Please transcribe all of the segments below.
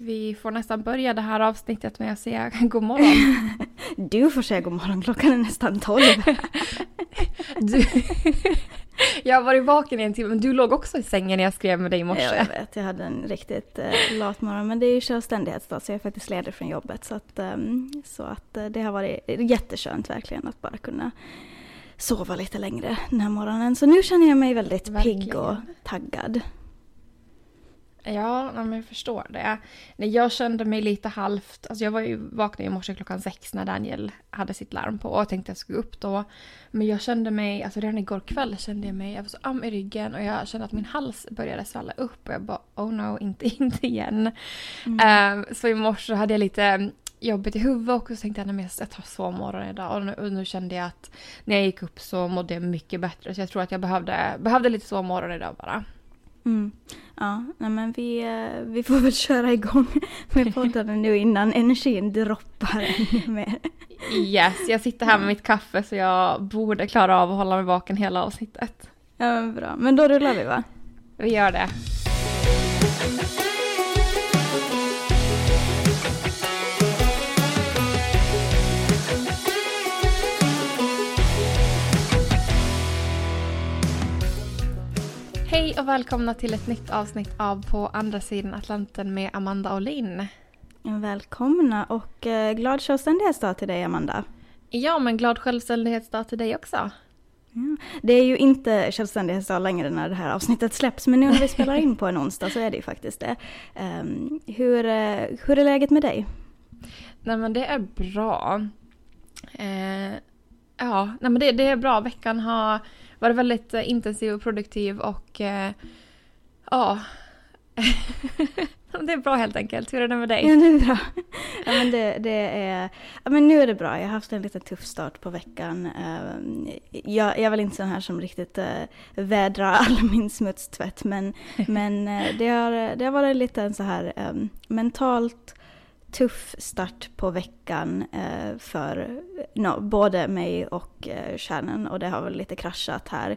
Vi får nästan börja det här avsnittet med att säga god morgon. Du får säga god morgon, klockan är nästan tolv. Du, jag har varit vaken i en timme, men du låg också i sängen när jag skrev med dig i morse. Ja, jag vet, jag hade en riktigt eh, lat morgon. Men det är ju självständighetsdag så jag är faktiskt ledig från jobbet. Så att, ehm, så att eh, det har varit jätteskönt verkligen att bara kunna sova lite längre den här morgonen. Så nu känner jag mig väldigt Verkligen. pigg och taggad. Ja, men jag förstår det. Jag kände mig lite halvt, alltså jag var ju vaknade i morse klockan sex när Daniel hade sitt larm på och tänkte att jag skulle upp då. Men jag kände mig, alltså redan igår kväll kände jag mig, jag var så öm i ryggen och jag kände att min hals började svalla upp och jag bara oh no, inte, inte igen. Mm. Ehm, så i morse hade jag lite jobbigt i huvudet och så tänkte jag men jag tar sovmorgon idag och nu, och nu kände jag att när jag gick upp så mådde jag mycket bättre så jag tror att jag behövde, behövde lite sovmorgon idag bara. Mm. Ja, nej men vi, eh, vi får väl köra igång med podden nu innan energin droppar ännu mer. Yes, jag sitter här med mitt kaffe så jag borde klara av att hålla mig vaken hela avsnittet. Ja, men bra. Men då rullar vi va? Vi gör det. Och välkomna till ett nytt avsnitt av På andra sidan Atlanten med Amanda och Linn. Välkomna och eh, glad självständighetsdag till dig Amanda. Ja, men glad självständighetsdag till dig också. Ja. Det är ju inte självständighetsdag längre när det här avsnittet släpps, men nu när vi spelar in på en onsdag så är det ju faktiskt det. Ehm, hur, eh, hur är läget med dig? Nej men det är bra. Eh, ja, nej, men det, det är bra. Veckan har varit väldigt eh, intensiv och produktiv och eh, ja. det är bra helt enkelt. Hur är det med Ja, dig? det är bra. Ja, men det, det är, ja, men nu är det bra. Jag har haft en lite tuff start på veckan. Ehm, Jag, jag är väl inte sån här som riktigt eh, vädrar all min smutstvätt, men, men eh, det, har, det har varit lite en så här mentalt tuff start på veckan eh, för no, både mig och eh, och det har väl lite kraschat här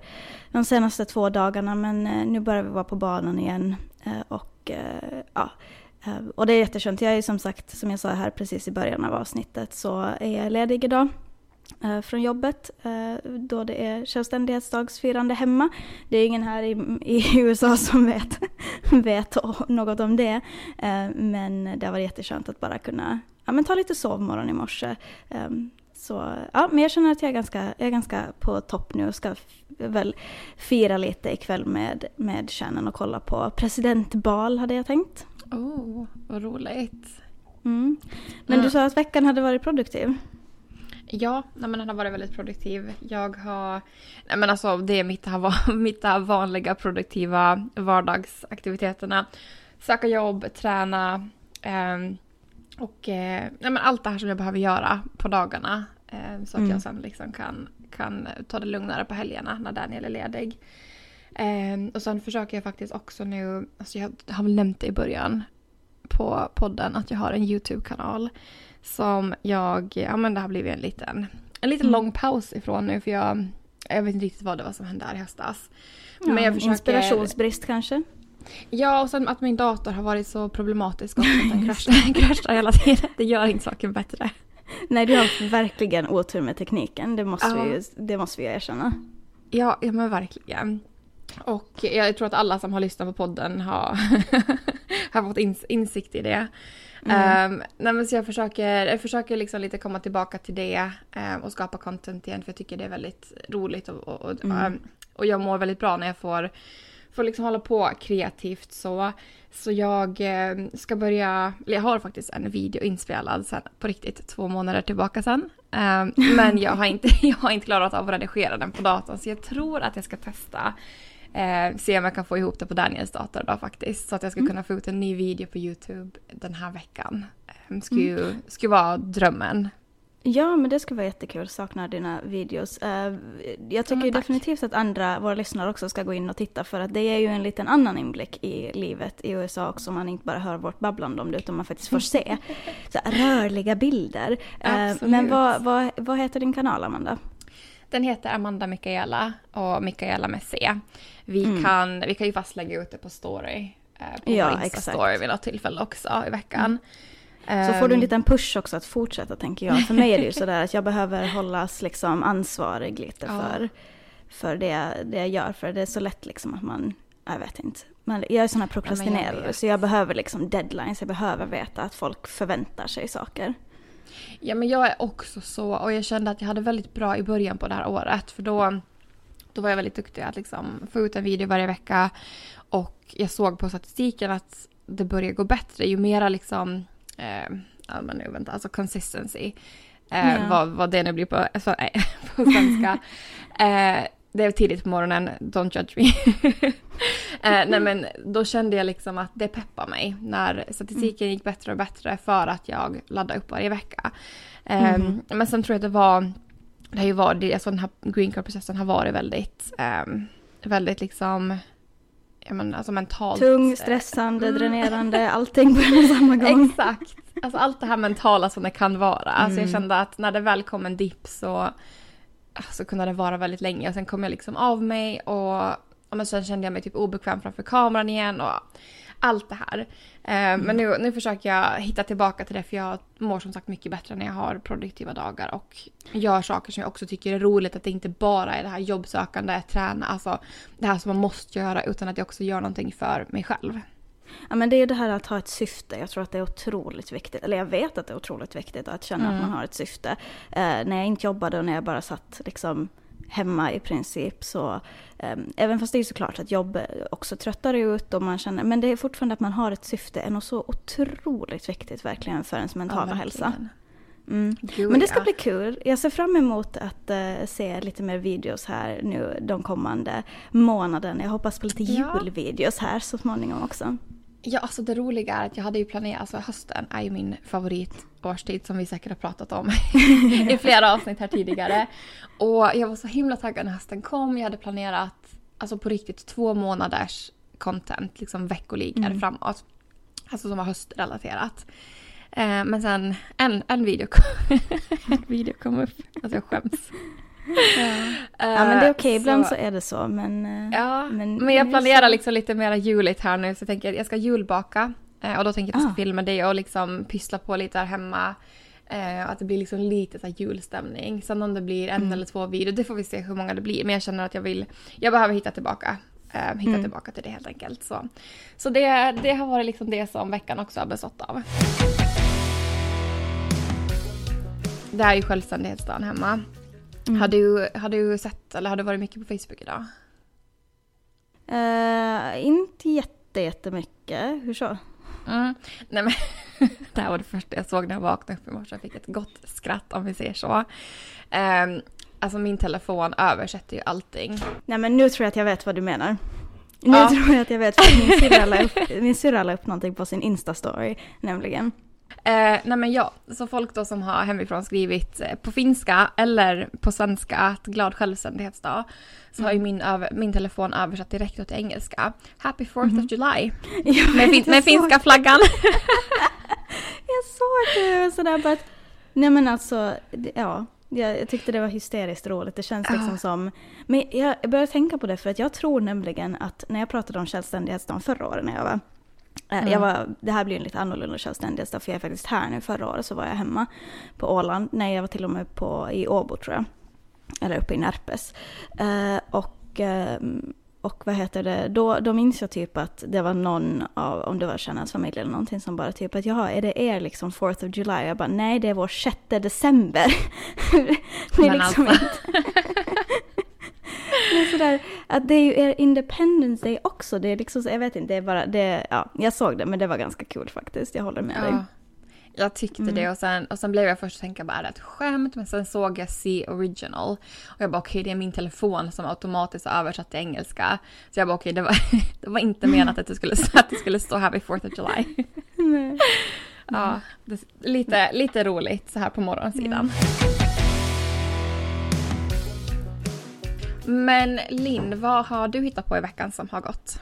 de senaste två dagarna men eh, nu börjar vi vara på banan igen eh, och eh, ja, eh, och det är jätteskönt. Jag är som sagt, som jag sa här precis i början av avsnittet, så är jag ledig idag från jobbet eh, då det är självständighetsdagsfirande hemma. Det är ingen här i, i USA som vet, vet något om det. Eh, men det har varit jätteskönt att bara kunna ja, men ta lite sovmorgon i morse. Eh, så, ja, men jag känner att jag är ganska, jag är ganska på topp nu och ska väl fira lite ikväll med, med kärnan och kolla på presidentbal hade jag tänkt. Oh, vad roligt. Mm. Men Mm. du sa att veckan hade varit produktiv. Ja, nej, men den har varit väldigt produktiv. Jag har... Nej, men alltså, det är mitt, mitt vanliga produktiva vardagsaktiviteterna. Söka jobb, träna ehm, och eh, nej, men allt det här som jag behöver göra på dagarna. eh, så att Mm. jag sen liksom kan, kan ta det lugnare på helgerna när Daniel är ledig. Ehm, och sen försöker jag faktiskt också nu, alltså jag har väl nämnt det i början på podden, att jag har en YouTube-kanal som jag, ja men det har blivit en liten, en liten Mm. lång paus ifrån nu för jag, jag vet inte riktigt vad det var som hände här i höstas. Ja, men jag försöker, Inspirationsbrist kanske? Ja och sen att min dator har varit så problematisk också att den kraschar, kraschar hela tiden. Det gör inte saken bättre. Nej, du har verkligen otur med tekniken. Det måste, Ja. vi, det måste vi erkänna. Ja, ja men verkligen. Och jag tror att alla som har lyssnat på podden har, har fått ins- insikt i det. Mm. Um, nej men så jag försöker, jag försöker liksom lite komma tillbaka till det ehm, och skapa content igen för jag tycker det är väldigt roligt och, och, och, Mm. ehm, och jag mår väldigt bra när jag får, får liksom hålla på kreativt så. Så jag ska börja, eller jag har faktiskt en video inspelad sen på riktigt två månader tillbaka sen. Men jag har, inte, jag har inte klarat av att redigera den på datorn så jag tror att jag ska testa Eh, se om jag kan få ihop det på Daniels dator då faktiskt. Så att jag ska Mm. kunna få ut en ny video på YouTube den här veckan. Eh, skulle ju skulle vara drömmen. Ja, men det skulle vara jättekul. Saknar dina videos. Eh, jag tycker tack. definitivt att andra, våra lyssnare också ska gå in och titta för att det är ju en liten annan inblick i livet i USA också. Man inte bara hör vårt babblande om det utan man faktiskt får se så här, rörliga bilder. Eh, Absolut. men vad, vad, vad heter din kanal, Amanda? Den heter Amanda Mikaela och Mikaela med C. Vi, Mm. kan, vi kan ju fast lägga ut det på story eh, på Ja, Insta-story vid något tillfälle också i veckan. Så får du en Ehm, liten push också att fortsätta tänker jag. För mig är det ju sådär att jag behöver hållas liksom ansvarig lite Ja. för, för det, det jag gör. För det är så lätt liksom att man, jag vet inte. Men jag är sån här prokrastinerare vet. så jag behöver liksom deadlines. Jag behöver veta att folk förväntar sig saker. Ja men jag är också så och jag kände att jag hade väldigt bra i början på det här året för då, då var jag väldigt duktig att liksom få ut en video varje vecka och jag såg på statistiken att det börjar gå bättre ju mera liksom, eh, ja men nu vänta, alltså consistency, eh, Ja. vad, vad det nu blir på, alltså, nej, på svenska. eh, det är tidigt på morgonen, don't judge me. eh, nej men då kände jag liksom att det peppar mig när statistiken gick bättre och bättre för att jag laddade upp varje vecka. Eh, Mhm. Men sen tror jag att det var, det har ju varit, alltså den här green card-processen har varit väldigt, eh, väldigt liksom, ja men alltså mentalt. Tung, stressande, Mm. dränerande, allting på samma gång. Exakt. Alltså allt det här mentala som det kan vara. Alltså jag Mm. kände att när det väl kom en dipp så, så kunde det vara väldigt länge. Och sen kom jag liksom av mig och, och men sen kände jag mig typ obekväm framför kameran igen och allt det här. Eh, Men nu, nu försöker jag hitta tillbaka till det för jag mår som sagt mycket bättre när jag har produktiva dagar och gör saker som jag också tycker är roligt. Att det inte bara är det här jobbsökande, träna, alltså det här som man måste göra utan att jag också gör någonting för mig själv. Ja men det är det här att ha ett syfte. Jag tror att det är otroligt viktigt. Eller jag vet att det är otroligt viktigt att känna Mm. att man har ett syfte. Eh, när jag inte jobbade och när jag bara satt liksom hemma i princip så eh, även fast det är såklart att jobb också tröttar ut och man känner men det är fortfarande att man har ett syfte är nog så otroligt viktigt verkligen för ens mentala Ja, hälsa. Mm. Men det ska bli kul. Jag ser fram emot att eh, se lite mer videos här nu de kommande månaderna. Jag hoppas på lite Ja. julvideos här så småningom också. Ja, alltså det roliga är att jag hade ju planerat, alltså hösten är ju min favoritårstid som vi säkert har pratat om i flera avsnitt här tidigare. Och jag var så himla taggad när hösten kom. Jag hade planerat, alltså på riktigt två månaders content, liksom veckoliga Mm. framåt. Alltså som var höstrelaterat. Eh, men sen en, en, video kom, en video kom upp. Alltså jag skäms. Ja men det är okej, ibland så- så är det så men... eh, Ja, men, men jag planerar så- liksom lite mer juligt här nu så jag tänker att jag ska julbaka. Eh, och då tänker jag att jag ska Ah. filma det och liksom pyssla på lite här hemma. Eh, att det blir liksom lite så här julstämning. Sen om det blir en Mm. eller två videor, det får vi se hur många det blir. Men jag känner att jag vill, jag behöver hitta tillbaka. Eh, hitta Mm. tillbaka till det helt enkelt. Så, så det, det har varit liksom det som veckan också har bestått av. Det är ju självständighetsdagen hemma. Mm. Har, du, har du sett eller har du varit mycket på Facebook idag? Eh, inte jätte, jättemycket. Hur så? Mm. Nej men, det här var det första jag såg när jag vaknade upp i morse. Jag fick ett gott skratt om vi säger så. Um, alltså min telefon översätter ju allting. Nej men nu tror jag att jag vet vad du menar. Nu Ja. tror jag att jag vet, för min syrra la upp, min syrra la upp någonting på sin Insta-story nämligen. Eh, nej men ja, så folk då som har hemifrån skrivit eh, på finska eller på svenska att glad självständighetsdag så har ju min, över, min telefon översatt direkt till engelska. Happy 4th of July. Jag Med, fin, med såg- finska flaggan. Jag såg det sådär bara att, nej men alltså, ja. Jag, tyckte det var hysteriskt roligt. Det känns liksom Ja. som... Men jag, jag började tänka på det för att jag tror nämligen att när jag pratade om självständighetsdagen förra året när jag var... eh, Mm. Jag var det här blir en lite annorlunda självständighetsdag för jag är faktiskt här nu. Förra året så var jag hemma på Åland. Nej, jag var till och med på, i Åbo tror jag. Eller uppe i Närpes. Eh, och, ehm, och vad heter det, då, då minns jag typ att det var någon av, om det var Shannons familj eller någonting som bara typ att jaha, är det er liksom 4th of July? Jag bara nej, det är vår 6 december. det är liksom alltså. inte... Men sådär, att det är ju er Independence Day också. Det är liksom, så- jag vet inte, det är bara, det, ja, jag såg det men det var ganska kul faktiskt. Jag håller med dig. Ja, jag tyckte Mm. det och sen, och sen blev jag först tänka bara är det ett skämt men sen såg jag See Original och jag bara okej det är min telefon som automatiskt har översatt till engelska. Så jag bara okej det, var, det var inte menat att det skulle, att det skulle stå Happy 4th of July. Nej. Ja, det, lite, lite roligt så här på morgonsidan. Men Linn, vad har du hittat på i veckan som har gått?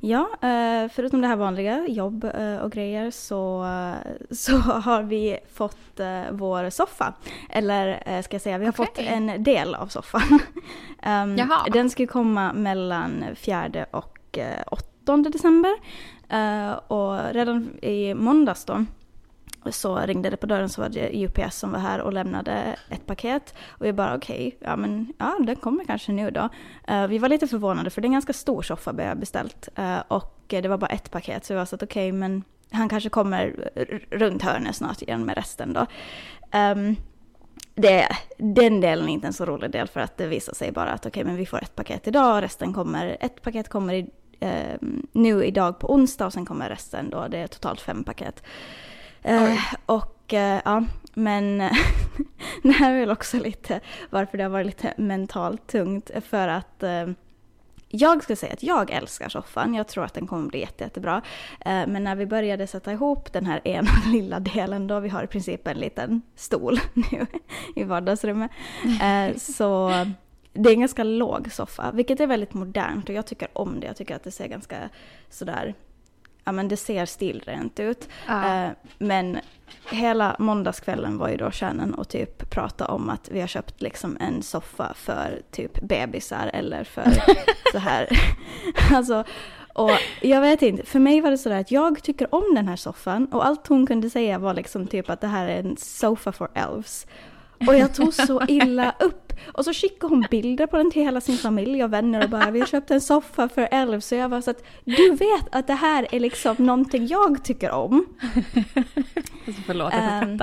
Ja, eh, förutom det här vanliga, jobb eh, och grejer, så, eh, så har vi fått vår soffa. Eller ska jag säga, vi har Okej. fått en del av soffan. Ehm, Jaha. Den ska komma mellan fjärde och eh, 15 december. Och redan i måndags då så ringde det på dörren så var det UPS som var här och lämnade ett paket. Och vi bara okej, okay, ja men ja den kommer kanske nu då. Uh, vi var lite förvånade för det är en ganska stor soffa vi har beställt. Uh, och det var bara ett paket så vi var så att okej okay, men han kanske kommer runt hörnet snart igen med resten då. Um, det, den delen är inte en så rolig del för att det visar sig bara att okej okay, men vi får ett paket idag och resten kommer, ett paket kommer i, eh, nu idag på onsdag och sen kommer resten då, det är totalt fem paket. Eh, och eh, ja, men det här är väl också lite varför det har varit lite mentalt tungt för att eh, jag skulle säga att jag älskar soffan. Jag tror att den kommer bli jätte, jättebra. Eh, men när vi började sätta ihop den här ena lilla delen då vi har i princip en liten stol nu i vardagsrummet. Eh, så det är en ganska låg soffa, vilket är väldigt modernt och jag tycker om det. Jag tycker att det ser ganska sådär ja men det ser stilrent ut. Ja. Eh, men hela måndagskvällen var ju då kärnan och typ prata om att vi har köpt liksom en soffa för typ bebisar eller för så här. alltså, och jag vet inte, för mig var det sådär att jag tycker om den här soffan och allt hon kunde säga var liksom typ att det här är en sofa for elves. Och jag tog så illa upp. Och så skickade hon bilder på den till hela sin familj och vänner och bara vi har köpt en soffa för Elf. Så jag var så att du vet att det här är liksom någonting jag tycker om. Alltså förlåt, jag um,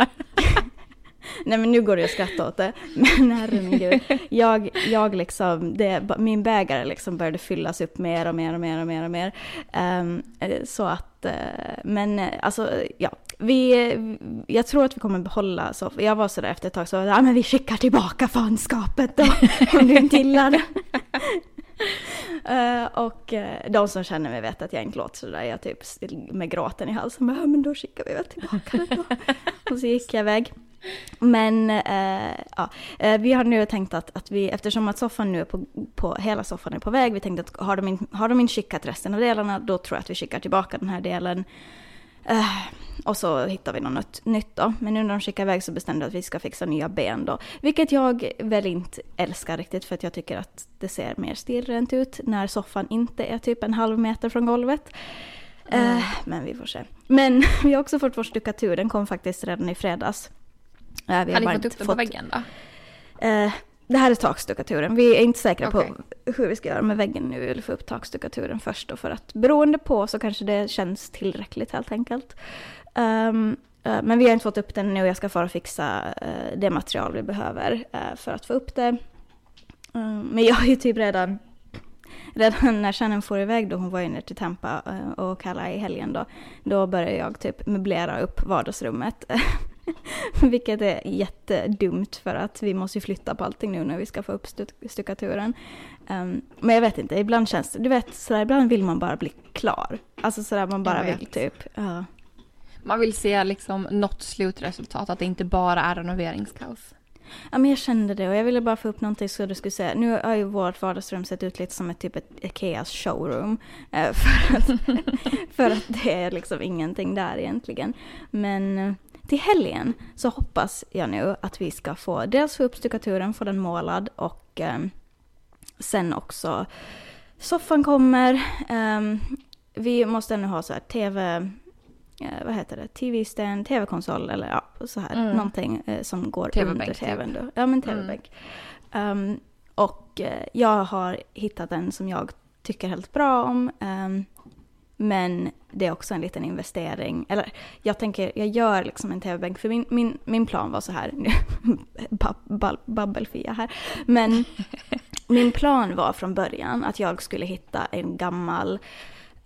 Nej men nu går det att skratta åt det. Men herregud. Jag, jag liksom, det, min bägare liksom började fyllas upp mer och mer och mer och mer och mer. Um, så att, uh, men uh, alltså ja, vi, jag tror att vi kommer behålla så. Jag var sådär efter ett tag så, ja men vi skickar tillbaka fanskapet då, om du inte gillar det. uh, och uh, de som känner mig vet att jag inte låter sådär, jag typ med gråten i halsen, ja men då skickar vi väl tillbaka det då. och så gick jag iväg. Men uh, ja, vi har nu tänkt att, att vi, eftersom att soffan nu är på, på, hela soffan är på väg, vi tänkte att har de, in, har de inte skickat resten av delarna, då tror jag att vi skickar tillbaka den här delen. Uh, och så hittar vi något nytt då. Men nu när de skickar iväg så bestämde jag att vi ska fixa nya ben då. Vilket jag väl inte älskar riktigt för att jag tycker att det ser mer stilrent ut när soffan inte är typ en halv meter från golvet. Mm. Uh, men vi får se. Men vi har också fått vår stuckatur, den kom faktiskt redan i fredags. Uh, vi har, har ni fått upp den på väggen då? Uh, det här är takstuckaturen. Vi är inte säkra okay. på hur vi ska göra med väggen nu. Vi vill få upp takstuckaturen först då för att beroende på så kanske det känns tillräckligt helt enkelt. Um, uh, men vi har inte fått upp den nu. Jag ska fara och fixa uh, det material vi behöver uh, för att få upp det. Um, men jag har ju typ redan redan när Shannon får iväg då, hon var ju ner till Tampa och Kalla i helgen då, då började jag typ möblera upp vardagsrummet. Vilket är jättedumt för att vi måste flytta på allting nu när vi ska få upp stuckaturen. Um, men jag vet inte, ibland känns det, du vet sådär, ibland vill man bara bli klar. Alltså sådär man bara vill typ, uh. Man vill se liksom något slutresultat, att det inte bara är renoveringskaos. Ja men jag kände det och jag ville bara få upp någonting så du skulle säga, nu har ju vårt vardagsrum sett ut lite som ett typ ett Ikeas showroom. Eh, för, att, för att det är liksom ingenting där egentligen. Men eh, till helgen så hoppas jag nu att vi ska få dels få upp stuckaturen, få den målad och eh, sen också soffan kommer. Eh, vi måste ännu ha så här tv, eh, vad heter det, tv-stand, tv-konsol eller ja, så här mm. någonting eh, som går under tvn. Då. Ja men tv-bänk. Mm. Um, och eh, jag har hittat en som jag tycker helt bra om. Um, men det är också en liten investering. Eller jag tänker, jag gör liksom en tv-bänk. För min, min, min plan var så här, babbelfia här. Men min plan var från början att jag skulle hitta en gammal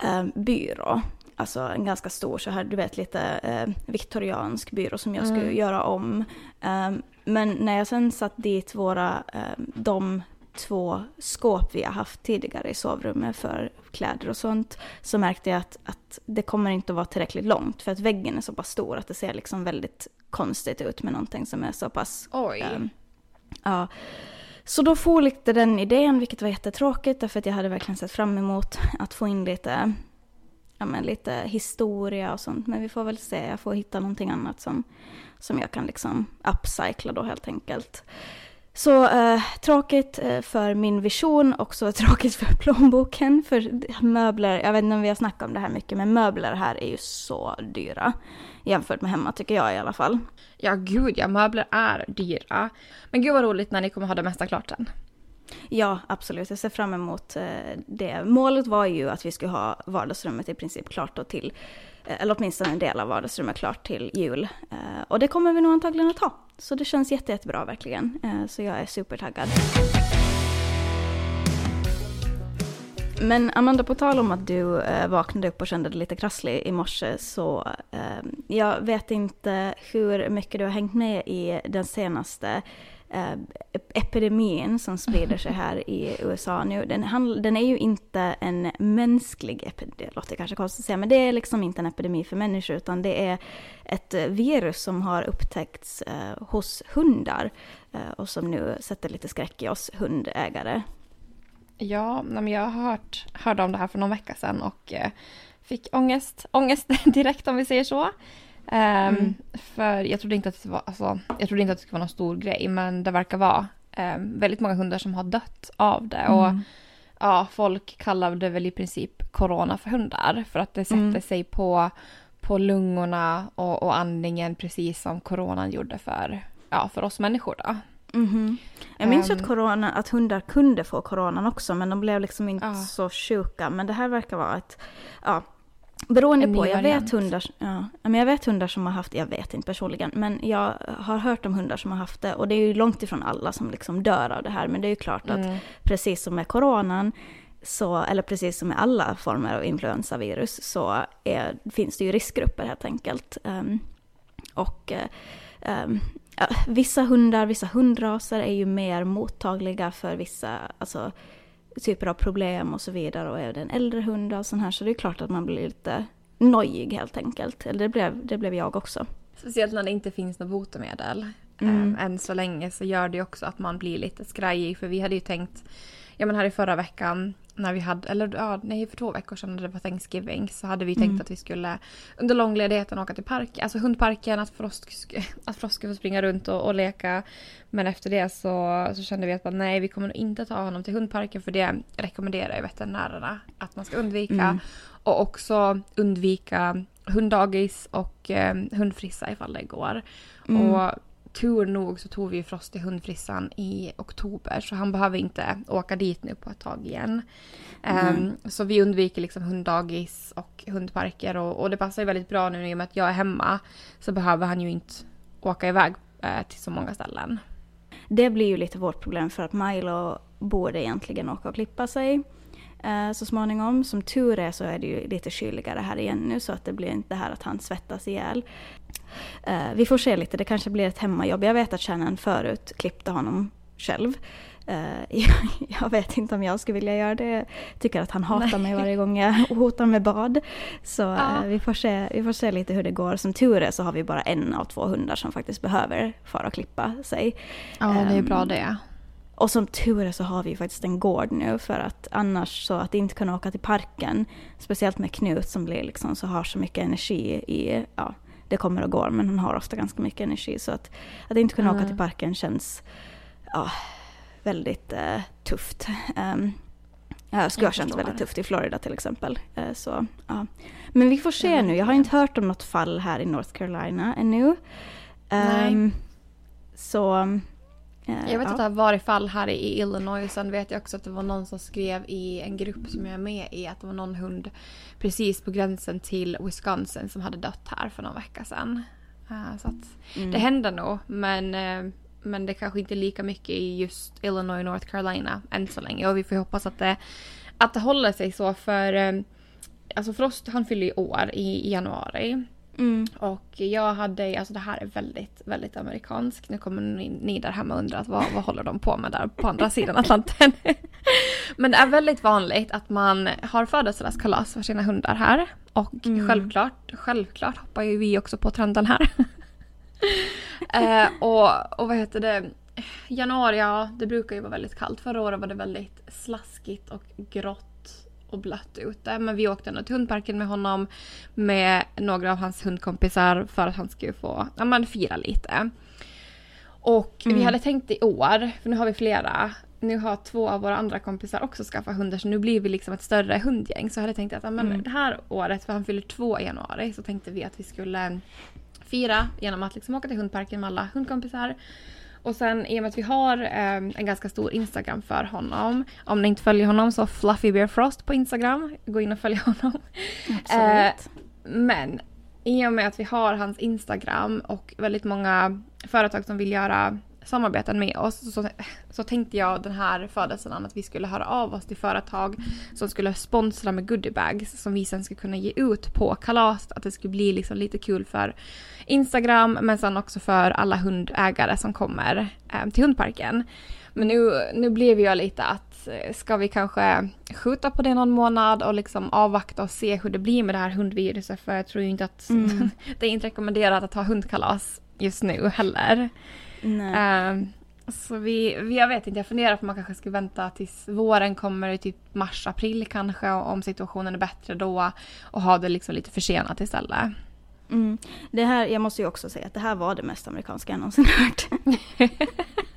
eh, byrå. Alltså en ganska stor så här, du vet lite eh, viktoriansk byrå som jag skulle mm. göra om. Um, men när jag sen satt dit våra, um, de två skåp vi har haft tidigare i sovrummet för kläder och sånt så märkte jag att, att det kommer inte att vara tillräckligt långt för att väggen är så pass stor att det ser liksom väldigt konstigt ut med någonting som är så pass... Oj! Um, ja. Så då får lite den idén, vilket var jättetråkigt därför att jag hade verkligen sett fram emot att få in lite, ja men lite historia och sånt. Men vi får väl se, jag får hitta någonting annat som, som jag kan liksom upcycla då helt enkelt. Så eh, tråkigt eh, för min vision, också tråkigt för plånboken. För möbler, jag vet inte om vi har snackat om det här mycket, men möbler här är ju så dyra. Jämfört med hemma tycker jag i alla fall. Ja, gud ja, möbler är dyra. Men gud vad roligt när ni kommer ha det mesta klart sen. Ja, absolut. Jag ser fram emot eh, det. Målet var ju att vi skulle ha vardagsrummet i princip klart då till, Eh, eller åtminstone en del av vardagsrummet klart till jul. Eh, och det kommer vi nog antagligen att ha. Så det känns jätte, jättebra verkligen. Eh, så jag är supertaggad. Men Amanda, på tal om att du vaknade upp och kände dig lite krasslig i morse så jag vet inte hur mycket du har hängt med i den senaste Eh, epidemin som sprider sig här i USA nu. Den, den är ju inte en mänsklig epidemi, det låter kanske konstigt att säga, men det är liksom inte en epidemi för människor utan det är ett eh, virus som har upptäckts eh, hos hundar eh, och som nu sätter lite skräck i oss hundägare. Ja, men jag har hört, hörde om det här för någon vecka sedan och eh, fick ångest, ångest direkt om vi säger så. Um, mm. För jag trodde, inte att det var, alltså, jag trodde inte att det skulle vara någon stor grej men det verkar vara um, väldigt många hundar som har dött av det. Mm. Och ja, folk kallar det väl i princip corona för hundar för att det sätter mm. sig på, på lungorna och, och andningen precis som coronan gjorde för, ja, för oss människor. Då. Mm -hmm. Jag minns um, att, corona, att hundar kunde få coronan också men de blev liksom inte ja. så sjuka. Men det här verkar vara ett, ja, beroende på, jag vet, hundar, ja, men jag vet hundar som har haft, jag vet inte personligen, men jag har hört om hundar som har haft det och det är ju långt ifrån alla som liksom dör av det här men det är ju klart att mm. precis som med coronan så, eller precis som med alla former av influensavirus så är, finns det ju riskgrupper helt enkelt. Um, och um, ja, vissa hundar, vissa hundraser är ju mer mottagliga för vissa alltså, typer av problem och så vidare. Och är det en äldre hund och sån här så det är klart att man blir lite nojig helt enkelt. Eller det blev, det blev jag också. Speciellt när det inte finns något botemedel. Mm. Um, än så länge så gör det också att man blir lite skrajig. För vi hade ju tänkt, ja men här i förra veckan när vi hade, eller ja, nej för två veckor sedan när det var Thanksgiving så hade vi tänkt mm. att vi skulle under långledigheten åka till parken, alltså hundparken, att Frost, att Frost skulle få springa runt och, och, leka. Men efter det så, så kände vi att nej vi kommer nog inte ta honom till hundparken för det rekommenderar ju veterinärerna att man ska undvika. Mm. Och också undvika hunddagis och eh, hundfrissa ifall det går. Mm. Och tur nog så tog vi Frost till hundfrissan i oktober så han behöver inte åka dit nu på ett tag igen. Mm. Um, så vi undviker liksom hunddagis och hundparker och, och, det passar ju väldigt bra nu i och med att jag är hemma så behöver han ju inte åka iväg uh, till så många ställen. Det blir ju lite vårt problem för att Milo borde egentligen åka och klippa sig eh, så småningom. Som tur är så är det ju lite kyligare här igen nu så att det blir inte det här att han svettas ihjäl. Eh, vi får se lite, det kanske blir ett hemmajobb. Jag vet att Shannon förut klippte honom själv. Uh, jag, vet inte om jag skulle vilja göra det. Jag tycker att han hatar Nej. mig varje gång jag hotar med bad. Så ja. uh, vi, får se, vi får se lite hur det går. Som tur är så har vi bara en av två hundar som faktiskt behöver fara och klippa sig. Ja, um, det är bra ehm, det. Och som tur är så har vi faktiskt en gård nu för att annars så att inte kunna åka till parken, speciellt med Knut som blir liksom så har så mycket energi i, ja, det kommer och går men han har ofta ganska mycket energi så att, att inte kunna mm. åka till parken känns ja, väldigt uh, tufft. Um, Ja, skulle ha känts väldigt tufft i Florida till exempel. Uh, så, ja. Men vi får se nu. Jag har inte hört om något fall här i North Carolina ännu. Um, så Eh, jag vet att det har varit fall här i Illinois sen vet jag också att det var någon som skrev i en grupp som jag är med i att det var någon hund precis på gränsen till Wisconsin som hade dött här för någon vecka sedan. Uh, så att mm. det händer nog men, uh, men det kanske inte är lika mycket i just Illinois och North Carolina än så länge och vi får hoppas att det, att det håller sig så för alltså Frost han fyller ju år i januari. Mm. Och jag hade, alltså det här är väldigt, väldigt amerikanskt. Nu kommer ni, ni där hemma och undrar vad, vad håller de på med där på andra sidan Atlanten. Men det är väldigt vanligt att man har födelsedagskalas för sina hundar här. Och mm. självklart, självklart hoppar ju vi också på trenden här. eh, och, och vad heter det? Januari, ja det brukar ju vara väldigt kallt. Förra året var det väldigt slaskigt och grått och blött ute. Men vi åkte ändå till hundparken med honom med några av hans hundkompisar för att han skulle få ja, men, fira lite. Och Mm. vi hade tänkt i år, för nu har vi flera. Nu har två av våra andra kompisar också skaffat hundar så nu blir vi liksom ett större hundgäng. Så jag hade tänkt att ja, men Mm. det här året, för han fyller två i januari, så tänkte vi att vi skulle fira genom att liksom åka till hundparken med alla hundkompisar. Och sen i och med att vi har eh, en ganska stor Instagram för honom. Om ni inte följer honom så Fluffy Bear Frost på Instagram. Gå in och följ honom. Absolut. Men i och med att vi har hans Instagram och väldigt många företag som vill göra samarbeten med oss så, så tänkte jag den här födelsedagen att vi skulle höra av oss till företag som skulle sponsra med goodiebags som vi sen skulle kunna ge ut på kalaset. Att det skulle bli liksom lite kul för Instagram men sen också för alla hundägare som kommer eh, till hundparken. Men nu, nu blev jag lite att eh, ska vi kanske skjuta på det någon månad och liksom avvakta och se hur det blir med det här hundviruset för jag tror ju inte att Mm. det är inte rekommenderat att ha hundkalas just nu heller. Ehm, så vi, jag vet inte, jag funderar på om man kanske ska vänta tills våren kommer, i typ mars, april kanske, om situationen är bättre då och ha det liksom lite försenat istället. Mm. Det här, jag måste ju också säga att det här var det mest amerikanska jag någonsin hört.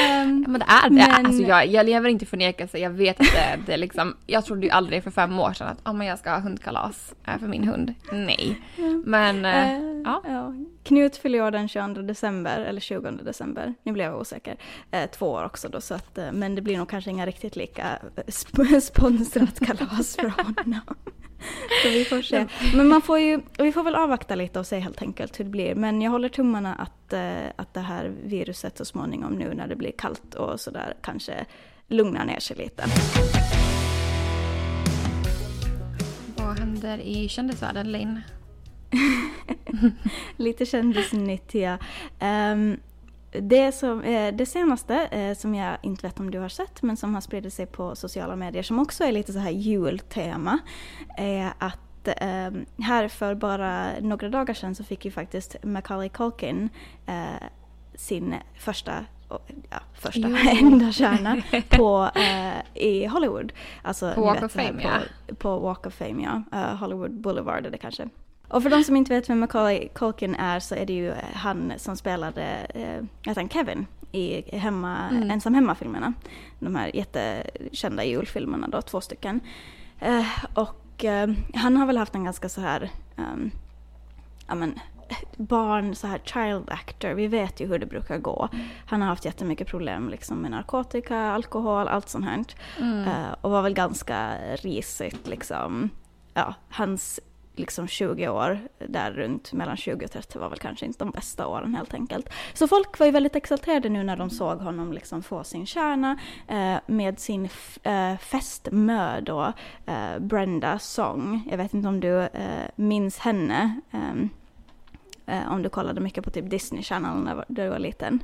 Ehm, men det är det. Men- Alltså, jag, jag lever inte i förnekelse. Jag vet att det, det liksom, jag trodde ju aldrig för fem år sedan att men jag ska ha hundkalas eh, för min hund. Nej. Men Eh, ja. ja. Knut fyller år den 22 december, eller 20 december. Nu blev jag osäker. Eh, två år också då, så att, men det blir nog kanske inga riktigt lika sp- sponsrat kalas för honom. Så vi får se. Men man får ju, vi får väl avvakta lite och se helt enkelt hur det blir. Men jag håller tummarna att, eh, att det här viruset så småningom nu när det blir kallt och sådär kanske lugnar ner sig lite. vad händer i kändisvärlden Linn? Lite kändisnytt, ja. Ehm, det, som, eh, det senaste, eh, som jag inte vet om du har sett, men som har spridit sig på sociala medier, som också är lite så här jultema, är att ehm, här för bara några dagar sedan så fick ju faktiskt Macaulay Culkin eh, sin första Ja, första enda stjärna på, eh, i Hollywood. Alltså, På Walk vet of Fame, på, ja. på Walk of Fame, ja. Eh, Hollywood Boulevard är det kanske. Och för de som inte vet vem Macaulay Culkin är så är det ju han som spelade eh, han Kevin i hemma, Mm. Ensam Hemma-filmerna. De här jättekända julfilmerna då, två stycken. Eh, och eh, han har väl haft en ganska så här, ehm, ja men, barn, så här child actor, vi vet ju hur det brukar gå. Han har haft jättemycket problem liksom med narkotika, alkohol, allt sånt här. Mm. Eh, och var väl ganska risigt liksom. Ja, hans liksom 20 år där runt mellan 20 och 30 var väl kanske inte de bästa åren helt enkelt. Så folk var ju väldigt exalterade nu när de såg honom liksom få sin kärna eh, med sin eh, fästmö då, eh, Brenda Song. Jag vet inte om du eh, minns henne. ehm, eh, om du kollade mycket på typ Disney Channel när du var liten.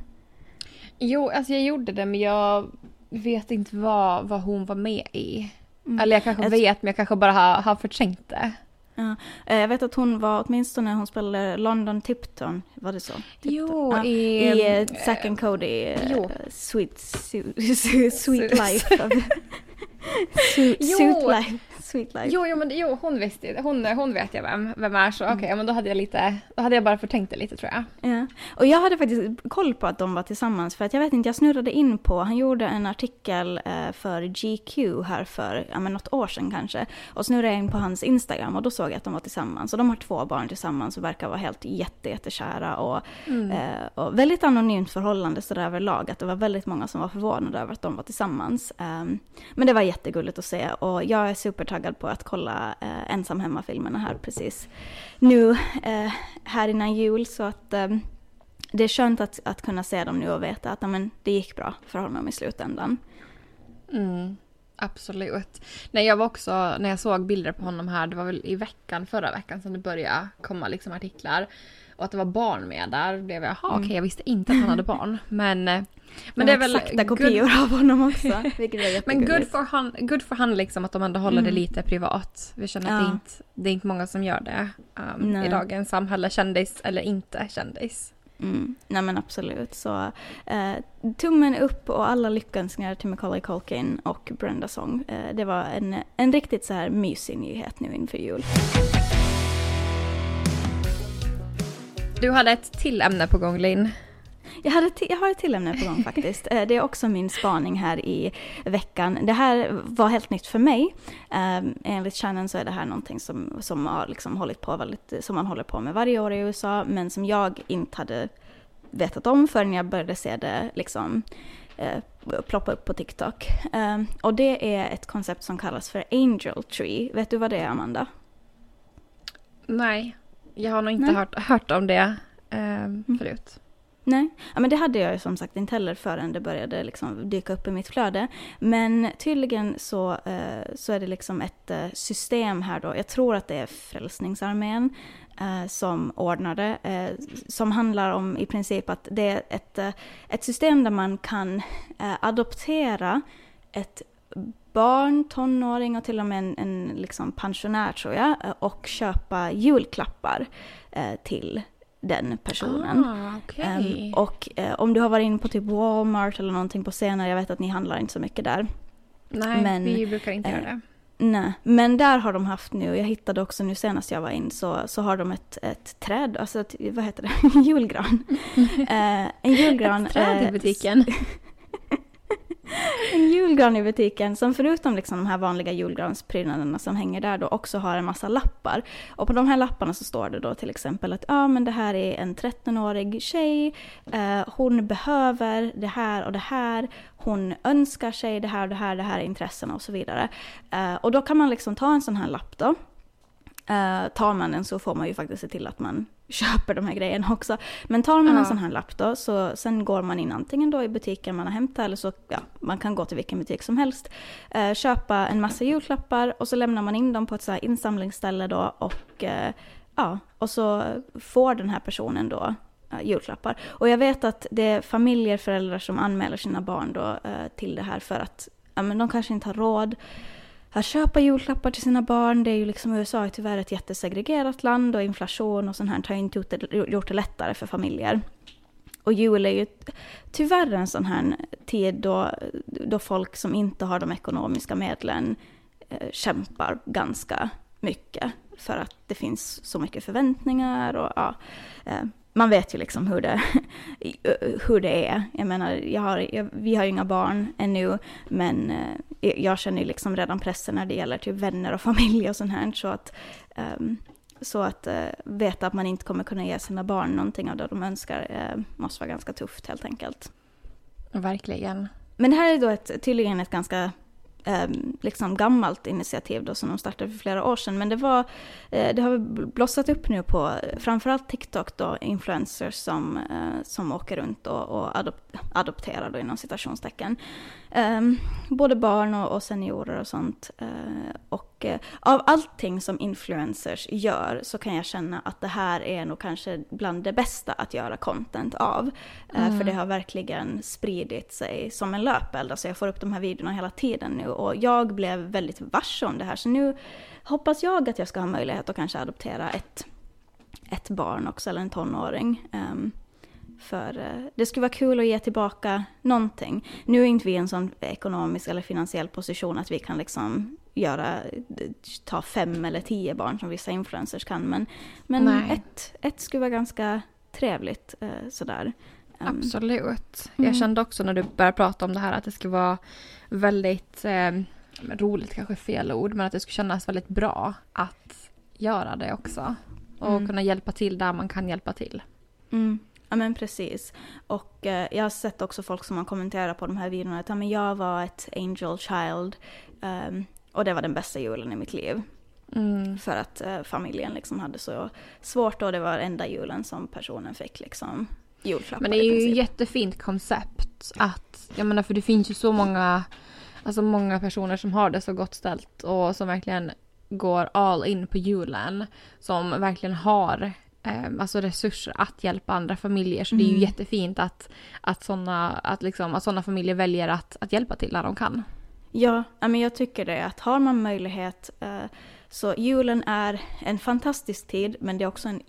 Jo, alltså jag gjorde det men jag vet inte vad, vad hon var med i. Mm. Eller jag kanske Jag- vet men jag kanske bara har, har förträngt det. Ja, eh, jag vet att hon var, åtminstone hon spelade London Tipton, var det så? Tipton. Jo, ja. i... I eh, Zack and Cody, jo. Sweet, su, su, sweet Life. su, Jo. Life. Sweet Life. Jo, jo, men, jo hon visste. Hon, hon vet jag vem, vem är så okej, ja, men då hade jag lite, då hade jag bara förtänkt det lite tror jag. Ja. Och jag hade faktiskt koll på att de var tillsammans för att jag vet inte, jag snurrade in på, han gjorde en artikel eh, för GQ här för ja, men något år sedan kanske. Och snurrade jag in på hans Instagram och då såg jag att de var tillsammans. Och de har två barn tillsammans och verkar vara helt jätte, jättekära och, Mm. eh, och väldigt anonymt förhållande sådär överlag. Att det var väldigt många som var förvånade över att de var tillsammans. Ehm, men det var jättegulligt att se och jag är supertaggad på att kolla eh, ensam hemma-filmerna här precis nu eh, här innan jul så att eh, det är skönt att, att kunna se dem nu och veta att amen, det gick bra för honom i slutändan. Mm, absolut. Nej, jag var också, när jag såg bilder på honom här, det var väl i veckan, förra veckan som det började komma liksom artiklar. Och att det var barn med där, blev jag, jaha Mm. okej, jag visste inte att han hade barn. Men, eh, men Men det är väl exakta good, kopior av honom också. Men good for, han, good for han liksom att de ändå håller det Mm. lite privat. Vi känner att det, Ja. är inte, det är inte många som gör det um, i dagens samhälle, kändis eller inte kändis. Mm, nej men absolut. Så eh, tummen upp och alla lyckönskningar till Macaulay Culkin och Brenda Song. Eh, det var en, en riktigt så här mysig nyhet nu inför jul. Du hade ett till ämne på gång Linn. Jag, hade jag har ett till ämne på gång faktiskt. Eh, det är också min spaning här i veckan. Det här var helt nytt för mig. Um, enligt Shannon så är det här någonting som, som, har liksom hållit på väldigt, som man håller på med varje år i USA, men som jag inte hade vetat om förrän jag började se det liksom eh, ploppa upp på TikTok. Um, och det är ett koncept som kallas för Angel Tree. Vet du vad det är, Amanda? Nej, jag har nog inte hört, hört om det eh, förut. Nej, ja, men det hade jag ju som sagt inte heller förrän det började liksom dyka upp i mitt flöde. Men tydligen så, eh, så är det liksom ett eh, system här då, jag tror att det är Frälsningsarmén eh, som ordnar det, eh, som handlar om i princip att det är ett, eh, ett system där man kan eh, adoptera ett barn, tonåring och till och med en, en liksom pensionär tror jag, och köpa julklappar till den personen. Ah, okay. um, och uh, om du har varit inne på typ Walmart eller någonting på senare, jag vet att ni handlar inte så mycket där. Nej, men, vi brukar inte uh, göra det. Nej, men där har de haft nu, jag hittade också nu senast jag var in, så, så har de ett, ett träd, alltså ett, vad heter det, julgran. uh, en julgran. ett träd i butiken. en julgran i butiken som förutom liksom de här vanliga julgransprydnaderna som hänger där då också har en massa lappar. Och på de här lapparna så står det då till exempel att ja ah, men det här är en 13-årig tjej, eh, hon behöver det här och det här, hon önskar sig det här och det här, det här är intressena och så vidare. Eh, och då kan man liksom ta en sån här lapp då. Eh, tar man den så får man ju faktiskt se till att man köper de här grejerna också. Men tar man ja. en sån här lapp då, så sen går man in antingen då i butiken man har hämtat eller så, ja, man kan gå till vilken butik som helst, eh, köpa en massa julklappar och så lämnar man in dem på ett så här insamlingsställe då och eh, ja, och så får den här personen då julklappar. Och jag vet att det är familjer, föräldrar som anmäler sina barn då till det här för att ja, men de kanske inte har råd att köpa julklappar till sina barn. Det är ju liksom USA är tyvärr ett jättesegregerat land och inflation och sånt här har inte gjort det, gjort det lättare för familjer. Och jul är ju tyvärr en sån här tid då, då folk som inte har de ekonomiska medlen eh, kämpar ganska mycket för att det finns så mycket förväntningar och ja, eh, man vet ju liksom hur det, hur det är. Jag menar, jag har, jag, vi har ju inga barn ännu, men eh, jag känner ju liksom redan pressen när det gäller typ vänner och familj och sånt här. Så att, um, så att uh, veta att man inte kommer kunna ge sina barn någonting av det de önskar uh, måste vara ganska tufft helt enkelt. Verkligen. Men det här är då ett, tydligen ett ganska eh, liksom gammalt initiativ då som de startade för flera år sedan. Men det, var, eh, det har blossat upp nu på framförallt TikTok då, influencers som, eh, som åker runt och, och adop adopterar då inom citationstecken. Um, både barn och, och, seniorer och sånt. Uh, och uh, av allting som influencers gör så kan jag känna att det här är nog kanske bland det bästa att göra content av. Uh, mm. För det har verkligen spridit sig som en löpeld. Alltså jag får upp de här videorna hela tiden nu och jag blev väldigt varse om det här. Så nu hoppas jag att jag ska ha möjlighet att kanske adoptera ett, ett barn också, eller en tonåring. Um, för eh, det skulle vara kul att ge tillbaka någonting. Nu är inte vi i en sån ekonomisk eller finansiell position att vi kan liksom göra, ta fem eller tio barn som vissa influencers kan. Men, men ett, ett skulle vara ganska trevligt eh, sådär. Um, Absolut. Mm. Jag kände också när du började prata om det här att det skulle vara väldigt eh, roligt, kanske fel ord, men att det skulle kännas väldigt bra att göra det också. Och mm. kunna hjälpa till där man kan hjälpa till. Mm. Ja men precis. Och eh, jag har sett också folk som har kommenterat på de här videorna att ja, men jag var ett angel child um, och det var den bästa julen i mitt liv. Mm. För att eh, familjen liksom hade så svårt och det var enda julen som personen fick liksom julklappar Men det är ju ett jättefint koncept att, jag menar för det finns ju så många, alltså många personer som har det så gott ställt och som verkligen går all in på julen. Som verkligen har eh, alltså resurser att hjälpa andra familjer. Så mm. det är ju mm. jättefint att, att sådana att liksom, att familjer väljer att, att hjälpa till när de kan. Ja, men jag tycker det. Att har man möjlighet eh, så julen är en fantastisk tid men det är också en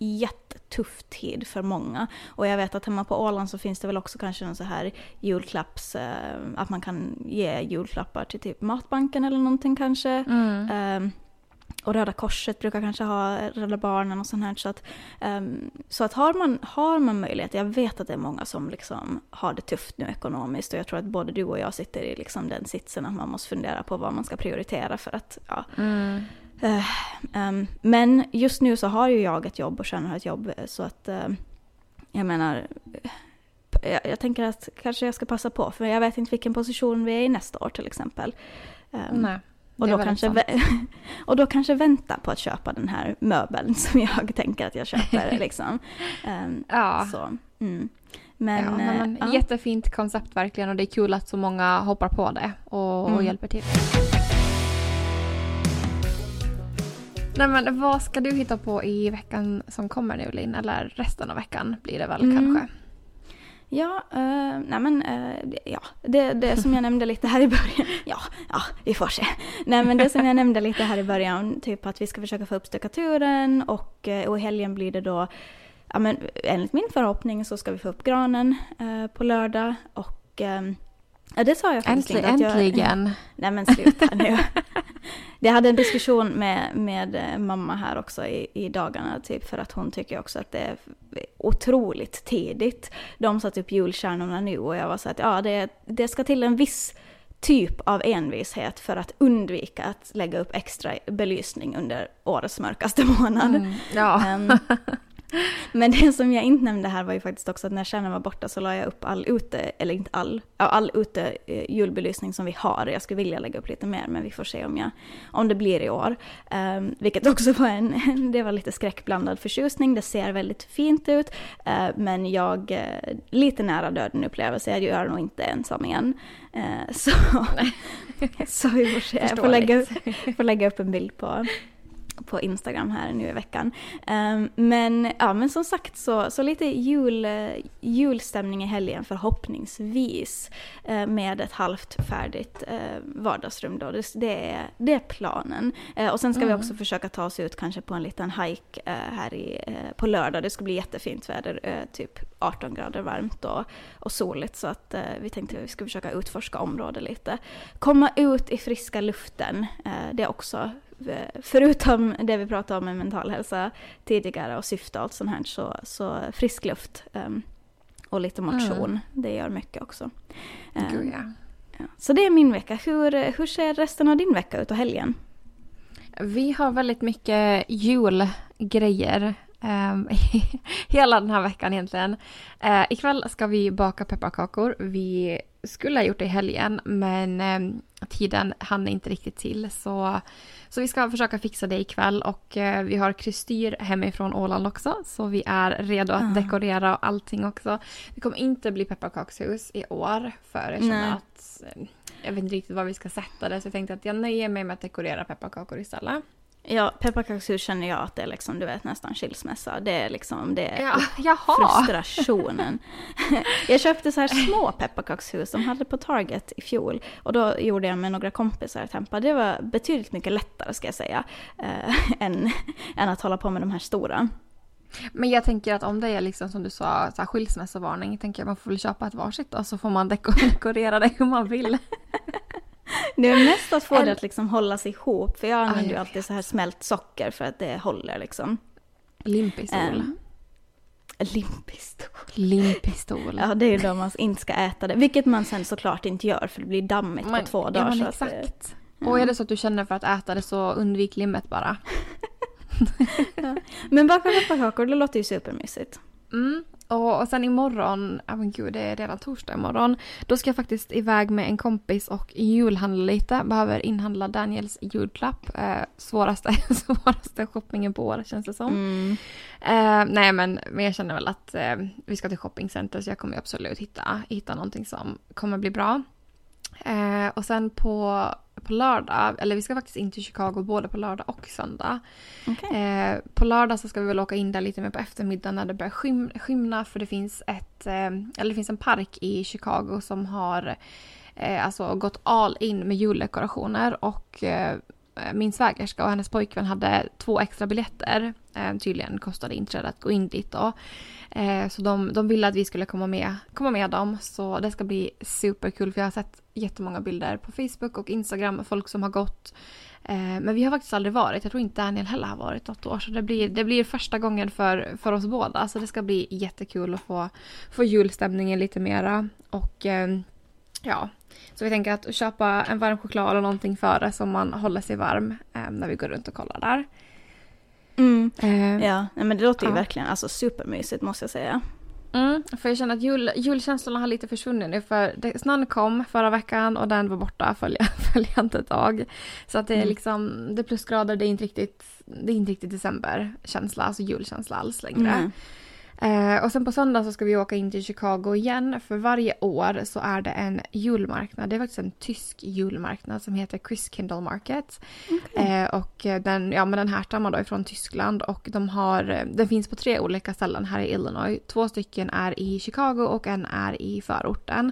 jättetuff tid för många. Och jag vet att hemma på Åland så finns det väl också kanske en så här julklapps... Eh, att man kan ge julklappar till typ Matbanken eller någonting kanske. Mm. Eh, och Röda Korset brukar kanske ha Rädda Barnen och sånt här. Så att, um, så att har, man, har man möjlighet, jag vet att det är många som liksom har det tufft nu ekonomiskt och jag tror att både du och jag sitter i liksom den sitsen att man måste fundera på vad man ska prioritera för att ja. Mm. Uh, um, men just nu så har ju jag ett jobb och känner ett jobb så att uh, jag menar jag, jag, tänker att kanske jag ska passa på för jag vet inte vilken position vi är i nästa år till exempel. Um, Nej. Och då, kanske, och då kanske vänta på att köpa den här möbeln som jag tänker att jag köper. liksom. Um, ja. Så, mm. Men, ja, men, ja. Jättefint koncept verkligen och det är kul att så många hoppar på det och, mm. och hjälper till. Nej men vad ska du hitta på i veckan som kommer nu Linn? Eller resten av veckan blir det väl mm. kanske? Ja, uh, nej men uh, ja, det, det som jag nämnde lite här i början. Ja, ja, vi får se. Nej men det som jag nämnde lite här i början, typ att vi ska försöka få upp stuckaturen och, eh, och i helgen blir det då, ja men enligt min förhoppning så ska vi få upp granen uh, på lördag och um, Ja, det sa jag faktiskt Äntligen. inte. Att jag, äntligen. Nej men sluta nu. jag hade en diskussion med, med mamma här också i, i dagarna, typ för att hon tycker också att det är otroligt tidigt. De satt upp julstjärnorna nu och jag var så att ja, det, det ska till en viss typ av envishet för att undvika att lägga upp extra belysning under årets mörkaste månad. Mm, ja. Um, Men det som jag inte nämnde här var ju faktiskt också att när kärnan var borta så la jag upp all ute, eller inte all, all ute eh, julbelysning som vi har. Jag skulle vilja lägga upp lite mer men vi får se om, jag, om det blir i år. Um, vilket också var en, det var lite skräckblandad förtjusning. Det ser väldigt fint ut uh, men jag, uh, lite nära döden upplevelse, jag gör nog inte ensam igen. Uh, så, så vi får se. Jag får lägga, får lägga upp en bild på på Instagram här nu i veckan. Um, men, ja, men som sagt så, så lite jul, julstämning i helgen förhoppningsvis uh, med ett halvt färdigt uh, vardagsrum då. Det, det, är, det är planen. Uh, och sen ska mm. vi också försöka ta oss ut kanske på en liten hike här i, på lördag. Det ska bli jättefint väder, typ 18 grader varmt och, och soligt så att vi tänkte att vi ska försöka utforska området lite. Komma ut i friska luften, det är också förutom det vi pratade om med mental hälsa tidigare och syfte och allt sånt här så, så frisk luft um, och lite motion, mm. det gör mycket också. Um. Ja. Så det är min vecka. Hur, hur ser resten av din vecka ut och helgen? Vi har väldigt mycket julgrejer Um, hela den här veckan egentligen. Uh, ikväll ska vi baka pepparkakor. Vi skulle ha gjort det i helgen men um, tiden hann inte riktigt till så, så vi ska försöka fixa det ikväll och uh, vi har kristyr hemifrån Åland också så vi är redo att uh. dekorera och allting också. Det kommer inte bli pepparkakshus i år för jag känner Nej. att uh, jag vet inte riktigt var vi ska sätta det så jag tänkte att jag nöjer mig med att dekorera pepparkakor istället. Ja, pepparkakshus känner jag att det är liksom, du vet nästan skilsmässa. Det är liksom, det är ja, frustrationen. jag köpte så här små pepparkakshus, de hade på Target i fjol. Och då gjorde jag med några kompisar tempa. Det var betydligt mycket lättare ska jag säga, äh, än, än att hålla på med de här stora. Men jag tänker att om det är liksom som du sa, så här skilsmässovarning, tänker jag man får väl köpa ett varsitt då så får man dekorera det hur man vill. Det är mest att få en... det att liksom hållas ihop, för jag använder ju alltid så här smält socker för att det håller liksom. Limpistol. Um, limpistol. Limpistol. Ja, det är ju då man inte ska äta det, vilket man sen såklart inte gör för det blir dammigt men, på två dagar. Ja, men exakt. Det, Och är det så att du känner för att äta det så undvik limmet bara. ja. Men baka pepparkakor, det låter ju supermysigt. Mm. Och, och sen imorgon, ja oh men gud det är redan torsdag imorgon. Då ska jag faktiskt iväg med en kompis och julhandla lite. Behöver inhandla Daniels julklapp. Eh, svåraste, svåraste shoppingen på året känns det som. Mm. Eh, nej men, men jag känner väl att eh, vi ska till shoppingcenter så jag kommer absolut hitta, hitta någonting som kommer bli bra. Eh, och sen på på lördag, eller vi ska faktiskt in till Chicago både på lördag och söndag. Okay. Eh, på lördag så ska vi väl åka in där lite mer på eftermiddagen när det börjar skym skymna för det finns ett, eh, eller det finns en park i Chicago som har eh, alltså gått all in med juldekorationer och eh, min svägerska och hennes pojkvän hade två extra biljetter. Eh, tydligen kostade inträde att gå in dit då. Eh, så de, de ville att vi skulle komma med, komma med dem. Så det ska bli superkul för jag har sett jättemånga bilder på Facebook och Instagram. Folk som har gått. Eh, men vi har faktiskt aldrig varit. Jag tror inte Daniel heller har varit något år. Så det blir, det blir första gången för, för oss båda. Så det ska bli jättekul att få, få julstämningen lite mera. Och eh, ja, så vi tänker att köpa en varm choklad eller någonting före så man håller sig varm eh, när vi går runt och kollar där. Mm. Ja, nej, men det låter ju Ja. verkligen alltså, supermysigt måste jag säga. Mm, för jag känner att jul, julkänslorna har lite försvunnit nu för det, snön kom förra veckan och den var borta följa, följande dag. Så att det är Mm. liksom, det är plusgrader, det är inte riktigt, det är inte riktigt decemberkänsla, alltså julkänsla alls längre. Mm. Eh, och sen på söndag så ska vi åka in till Chicago igen. För varje år så är det en julmarknad. Det är faktiskt en tysk julmarknad som heter Christkindl Market. Eh, och den, ja, men den härstammar då ifrån Tyskland och de har, eh, den finns på tre olika ställen här i Illinois. Två stycken är i Chicago och en är i förorten.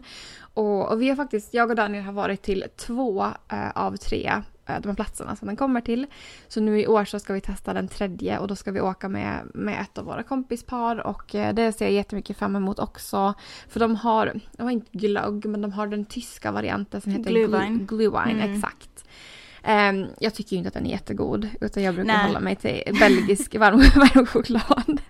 Och, och vi har faktiskt, jag och Daniel har varit till två eh, av tre de här platserna som den kommer till. Så nu i år så ska vi testa den tredje och då ska vi åka med, med ett av våra kompispar och eh, det ser jag jättemycket fram emot också. För de har, de har inte glögg men de har den tyska varianten som heter Glühwein. Glühwein. Mm. exakt. Ehm, jag tycker ju inte att den är jättegod utan jag brukar Nej. hålla mig till belgisk varm, varm choklad.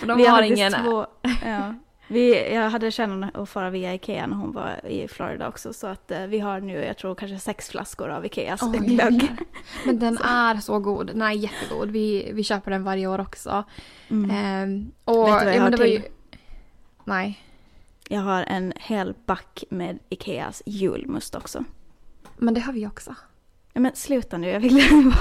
För de vi har ingen... Två, ja. Vi, jag hade känt att fara via Ikea när hon var i Florida också. Så att eh, vi har nu, jag tror kanske sex flaskor av Ikeas Oj, glögg. Men den är så god. Den är jättegod. Vi, vi köper den varje år också. Mm. Ehm, och, Vet du vad jag ja, har till? ju... Nej. Jag har en hel back med Ikeas julmust också. Men det har vi också. Ja, men sluta nu, jag vill glömma.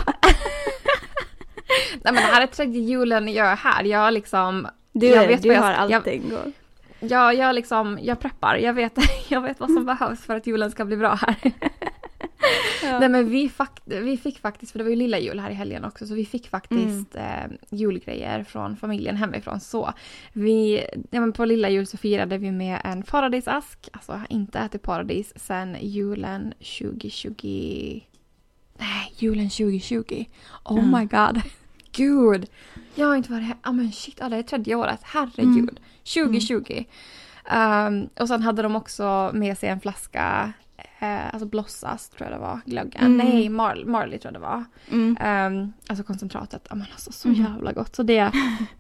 Nej men det här är tredje julen jag är här. Jag liksom... Du, Jag vet du har jag- allting. Jag... Jag, jag liksom... Jag preppar. Jag vet, jag vet vad som behövs för att julen ska bli bra här. Ja. Nej men vi, fakt, vi fick faktiskt, för det var ju lilla jul här i helgen också, så vi fick faktiskt eh, julgrejer från familjen hemifrån. Så vi, ja, men på lilla jul så firade vi med en paradisask. Alltså jag har inte ätit paradis sen julen 2020. Nej, julen 2020. Oh Mm. my god. Gud. Jag har inte varit här. Ja men shit, ja, det är tredje året. Herregud. 2020. Um, och sen hade de också med sig en flaska Eh, alltså Blossas tror jag det var, glöggen. Mm. Nej, Mar- Marley tror jag det var. Mm. Ehm, alltså koncentratet, ja men alltså så Mm. jävla gott. Så det,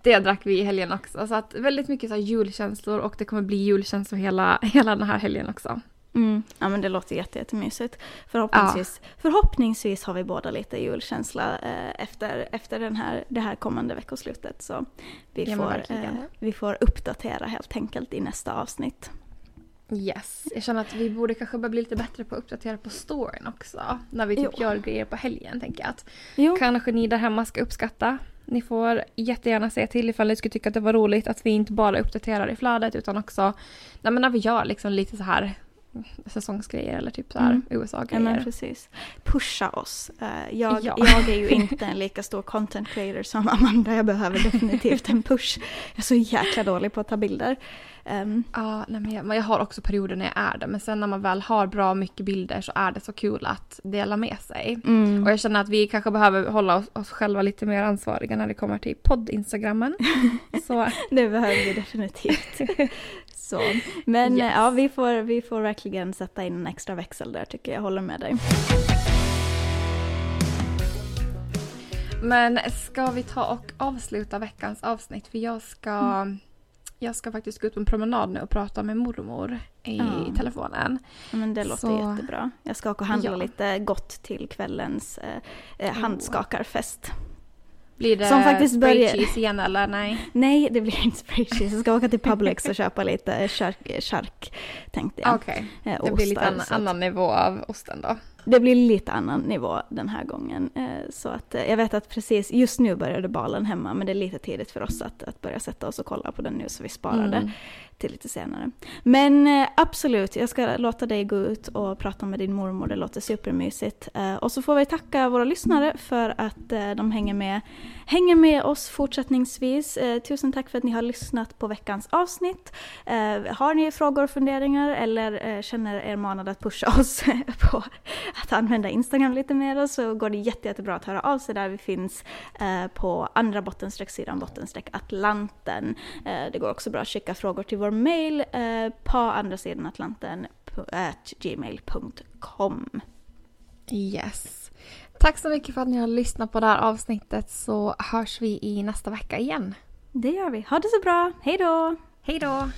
det drack vi i helgen också. Så att väldigt mycket så julkänslor och det kommer bli julkänslor hela, hela den här helgen också. Mm. Ja men det låter jätte, jättemysigt. Förhoppningsvis, förhoppningsvis har vi båda lite julkänsla eh, efter, efter den här, det här kommande veckoslutet. Så vi, Ja, får, eh, vi får uppdatera helt enkelt i nästa avsnitt. Yes, jag känner att vi borde kanske börja bli lite bättre på att uppdatera på storyn också. När vi typ Jo. gör grejer på helgen tänker jag. Att Jo, kanske ni där hemma ska uppskatta. Ni får jättegärna säga till ifall ni skulle tycka att det var roligt att vi inte bara uppdaterar i flödet utan också nej, när vi gör liksom lite så här säsongsgrejer eller typ så här Mm. ja, USA-grejer. men precis. Pusha oss. Eh, jag, Ja. jag är ju inte en lika stor content creator som Amanda. Jag behöver definitivt en push. Jag är så jäkla dålig på att ta bilder. Ehm, Ja, nej, men jag, jag har också perioder när jag är det. Men sen när man väl har bra mycket bilder så är det så kul att dela med sig. mm. Och jag känner att vi kanske behöver hålla oss, oss själva lite mer ansvariga när det kommer till podd-instagrammen. så Det behöver vi definitivt. Så. Men Yes. ja, vi får, vi får verkligen sätta in en extra växel där tycker jag. håller med dig. Men ska vi ta och avsluta veckans avsnitt? För jag ska, jag ska faktiskt gå ut på en promenad nu och prata med mormor i Ja. telefonen. Ja, Men det låter Så- jättebra. Jag ska åka och handla Ja. lite gott till kvällens eh, eh, Oh. handskakarfest. Blir det Som faktiskt börjar- cheese igen eller nej? Nej, det blir inte spray cheese. Jag ska åka till Publix och köpa lite chark, chark tänkte jag. Okej, Eh, det blir lite an, annan nivå av osten då. Det blir lite annan nivå den här gången. Eh, Så att eh, jag vet att precis just nu började balen hemma men det är lite tidigt för oss att, att börja sätta oss och kolla på den nu så vi sparar det Mm. till lite senare. Men eh, absolut, jag ska låta dig gå ut och prata med din mormor, det låter supermysigt. Och så får vi tacka våra lyssnare för att de hänger med, hänger med oss fortsättningsvis. Tusen tack för att ni har lyssnat på veckans avsnitt. Har ni frågor och funderingar eller känner er manade att pusha oss på att använda Instagram lite mer så går det jätte, jättebra att höra av sig där. Vi finns eh, på andra bottenstreck-sidan, bottenstreck Atlanten. Eh, det går också bra att skicka frågor till vår mail eh, på andra sidan Atlanten, gmail.com. Yes. Tack så mycket för att ni har lyssnat på det här avsnittet så hörs vi i nästa vecka igen. Det gör vi. Ha det så bra. Hej då! Hej då!